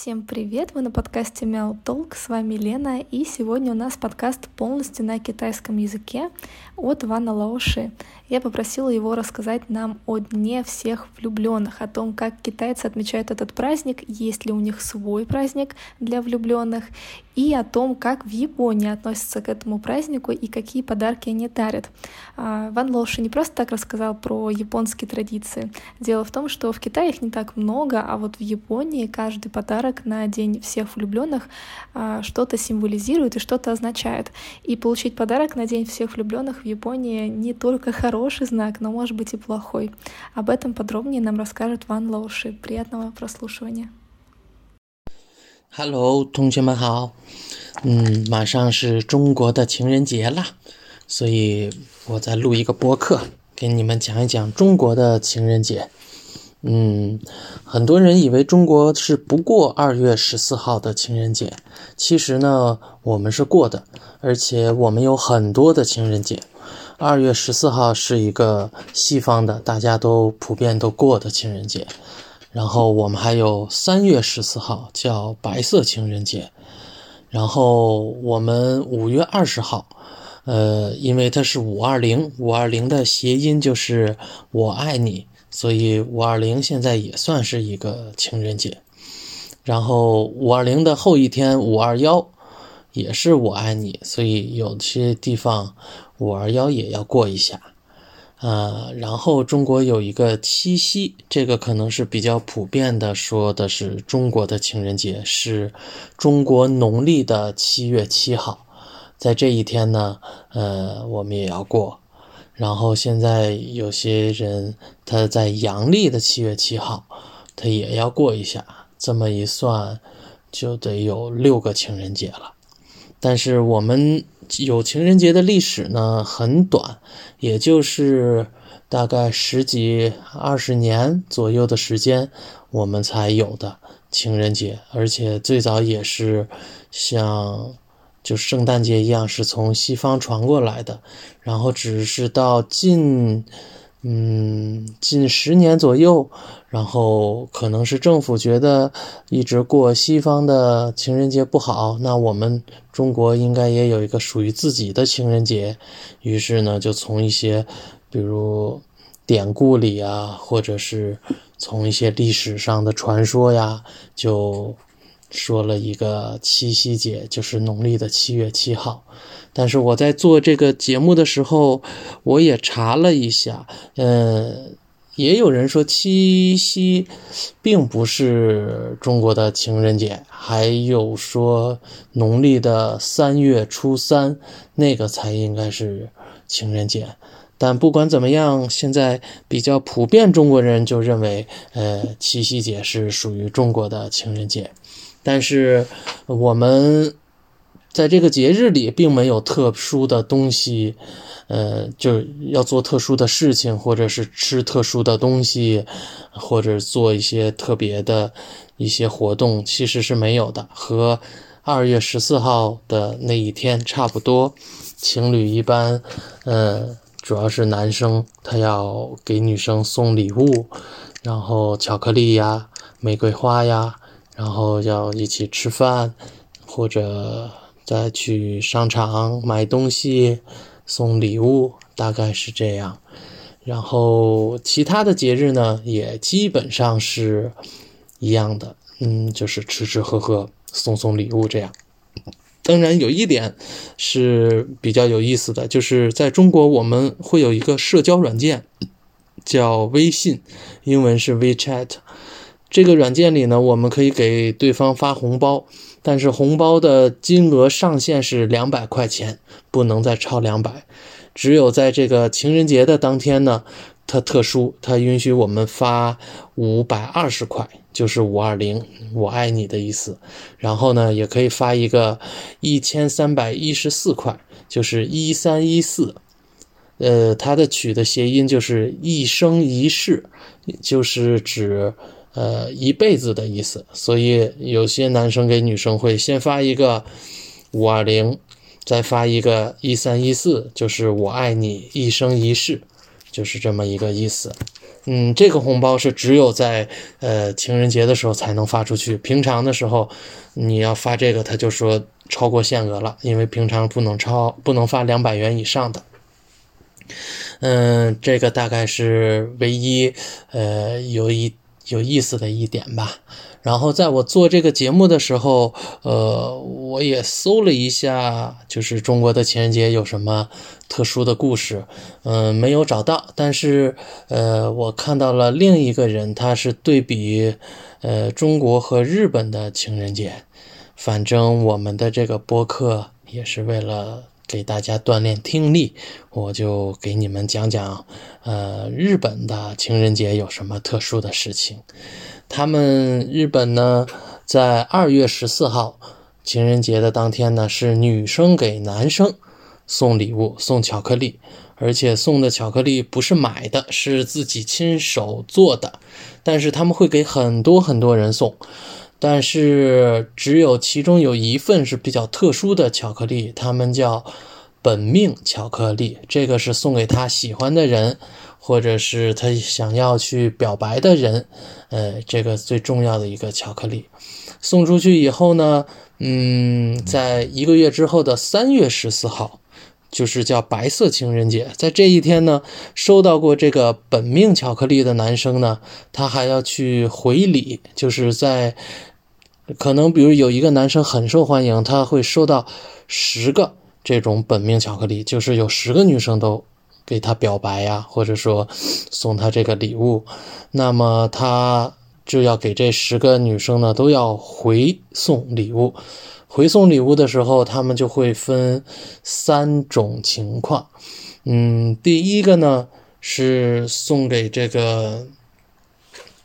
Всем привет! Вы на подкасте Мяу Толк. С вами Лена. И сегодня у нас подкаст полностью на китайском языке от Вана Лаоши. Я попросила его рассказать нам о Дне всех влюбленных, о том, как китайцы отмечают этот праздник, есть ли у них свой праздник для влюбленных, и о том, как в Японии относятся к этому празднику и какие подарки они дарят. А, Ван Лоуши не просто так рассказал про японские традиции. Дело в том, что в Китае их не так много, а вот в Японии каждый подарок на День всех влюбленных а, что-то символизирует и что-то означает. И получить подарок на День всех влюбленных в Японии не только хороший знак, но может быть и плохой. Об этом подробнее нам расскажет Ван Лоуши. Приятного прослушивания. Hello，同学们好。嗯，马上是中国的情人节了，所以我在录一个播客，给你们讲一讲中国的情人节。嗯，很多人以为中国是不过二月十四号的情人节，其实呢，我们是过的，而且我们有很多的情人节。二月十四号是一个西方的，大家都普遍都过的情人节。然后我们还有三月十四号叫白色情人节。然后我们五月二十号，呃，因为它是五二零，五二零的谐音就是我爱你。所以五二零现在也算是一个情人节，然后五二零的后一天五二幺也是我爱你，所以有些地方五二幺也要过一下，呃，然后中国有一个七夕，这个可能是比较普遍的，说的是中国的情人节，是中国农历的七月七号，在这一天呢，呃，我们也要过。然后现在有些人他在阳历的七月七号，他也要过一下。这么一算，就得有六个情人节了。但是我们有情人节的历史呢，很短，也就是大概十几二十年左右的时间，我们才有的情人节。而且最早也是像。就圣诞节一样，是从西方传过来的，然后只是到近，嗯，近十年左右，然后可能是政府觉得一直过西方的情人节不好，那我们中国应该也有一个属于自己的情人节，于是呢，就从一些，比如典故里啊，或者是从一些历史上的传说呀，就。说了一个七夕节，就是农历的七月七号。但是我在做这个节目的时候，我也查了一下，嗯，也有人说七夕并不是中国的情人节，还有说农历的三月初三那个才应该是情人节。但不管怎么样，现在比较普遍，中国人就认为，呃，七夕节是属于中国的情人节。但是我们在这个节日里并没有特殊的东西，呃，就要做特殊的事情，或者是吃特殊的东西，或者做一些特别的一些活动，其实是没有的。和二月十四号的那一天差不多，情侣一般，呃，主要是男生他要给女生送礼物，然后巧克力呀、玫瑰花呀。然后要一起吃饭，或者再去商场买东西、送礼物，大概是这样。然后其他的节日呢，也基本上是一样的，嗯，就是吃吃喝喝、送送礼物这样。当然，有一点是比较有意思的，就是在中国我们会有一个社交软件，叫微信，英文是 WeChat。这个软件里呢，我们可以给对方发红包，但是红包的金额上限是两百块钱，不能再超两百。只有在这个情人节的当天呢，它特殊，它允许我们发五百二十块，就是五二零，我爱你的意思。然后呢，也可以发一个一千三百一十四块，就是一三一四。呃，它的取的谐音就是一生一世，就是指。呃，一辈子的意思，所以有些男生给女生会先发一个五二零，再发一个一三一四，就是我爱你一生一世，就是这么一个意思。嗯，这个红包是只有在呃情人节的时候才能发出去，平常的时候你要发这个，他就说超过限额了，因为平常不能超，不能发两百元以上的。嗯，这个大概是唯一呃有一有意思的一点吧。然后在我做这个节目的时候，呃，我也搜了一下，就是中国的情人节有什么特殊的故事，嗯，没有找到。但是，呃，我看到了另一个人，他是对比，呃，中国和日本的情人节。反正我们的这个播客也是为了给大家锻炼听力，我就给你们讲讲，呃，日本的情人节有什么特殊的事情。他们日本呢，在二月十四号情人节的当天呢，是女生给男生送礼物、送巧克力，而且送的巧克力不是买的，是自己亲手做的。但是他们会给很多很多人送，但是只有其中有一份是比较特殊的巧克力，他们叫本命巧克力，这个是送给他喜欢的人。或者是他想要去表白的人，呃，这个最重要的一个巧克力，送出去以后呢，嗯，在一个月之后的三月十四号，就是叫白色情人节，在这一天呢，收到过这个本命巧克力的男生呢，他还要去回礼，就是在可能比如有一个男生很受欢迎，他会收到十个这种本命巧克力，就是有十个女生都。给他表白呀，或者说送他这个礼物，那么他就要给这十个女生呢都要回送礼物。回送礼物的时候，他们就会分三种情况。嗯，第一个呢是送给这个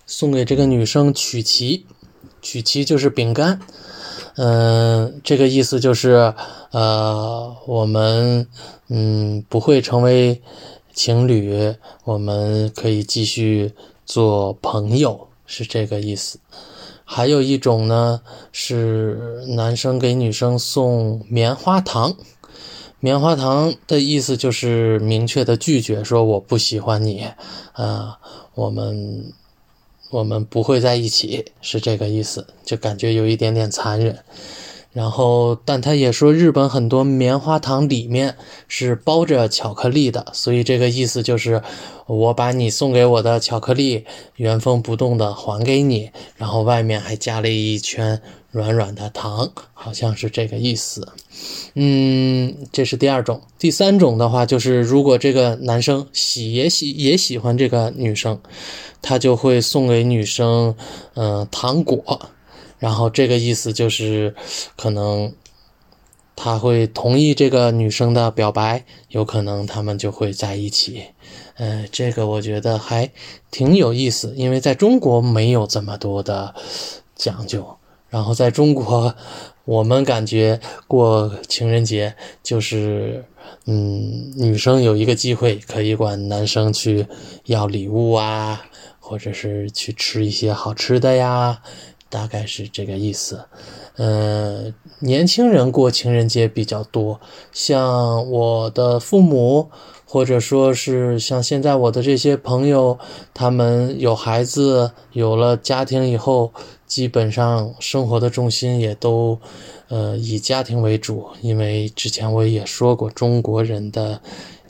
送给这个女生曲奇，曲奇就是饼干。嗯，这个意思就是，呃，我们嗯不会成为情侣，我们可以继续做朋友，是这个意思。还有一种呢，是男生给女生送棉花糖，棉花糖的意思就是明确的拒绝，说我不喜欢你，啊，我们。我们不会在一起，是这个意思，就感觉有一点点残忍。然后，但他也说，日本很多棉花糖里面是包着巧克力的，所以这个意思就是，我把你送给我的巧克力原封不动的还给你，然后外面还加了一圈软软的糖，好像是这个意思。嗯，这是第二种。第三种的话，就是如果这个男生喜也喜也喜欢这个女生，他就会送给女生，嗯，糖果。然后这个意思就是，可能他会同意这个女生的表白，有可能他们就会在一起。呃，这个我觉得还挺有意思，因为在中国没有这么多的讲究。然后在中国，我们感觉过情人节就是，嗯，女生有一个机会可以管男生去要礼物啊，或者是去吃一些好吃的呀。大概是这个意思，呃，年轻人过情人节比较多，像我的父母，或者说是像现在我的这些朋友，他们有孩子，有了家庭以后，基本上生活的重心也都，呃，以家庭为主。因为之前我也说过，中国人的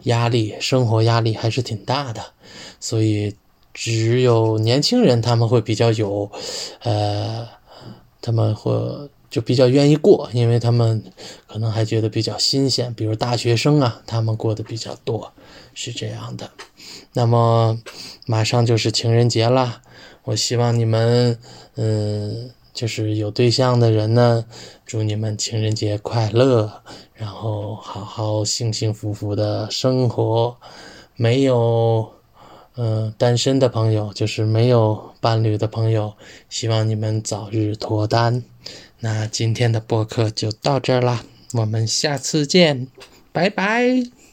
压力，生活压力还是挺大的，所以。只有年轻人他们会比较有，呃，他们会就比较愿意过，因为他们可能还觉得比较新鲜。比如大学生啊，他们过得比较多，是这样的。那么马上就是情人节了，我希望你们，嗯，就是有对象的人呢，祝你们情人节快乐，然后好好幸幸福福的生活，没有。嗯，单身的朋友就是没有伴侣的朋友，希望你们早日脱单。那今天的播客就到这儿啦，我们下次见，拜拜。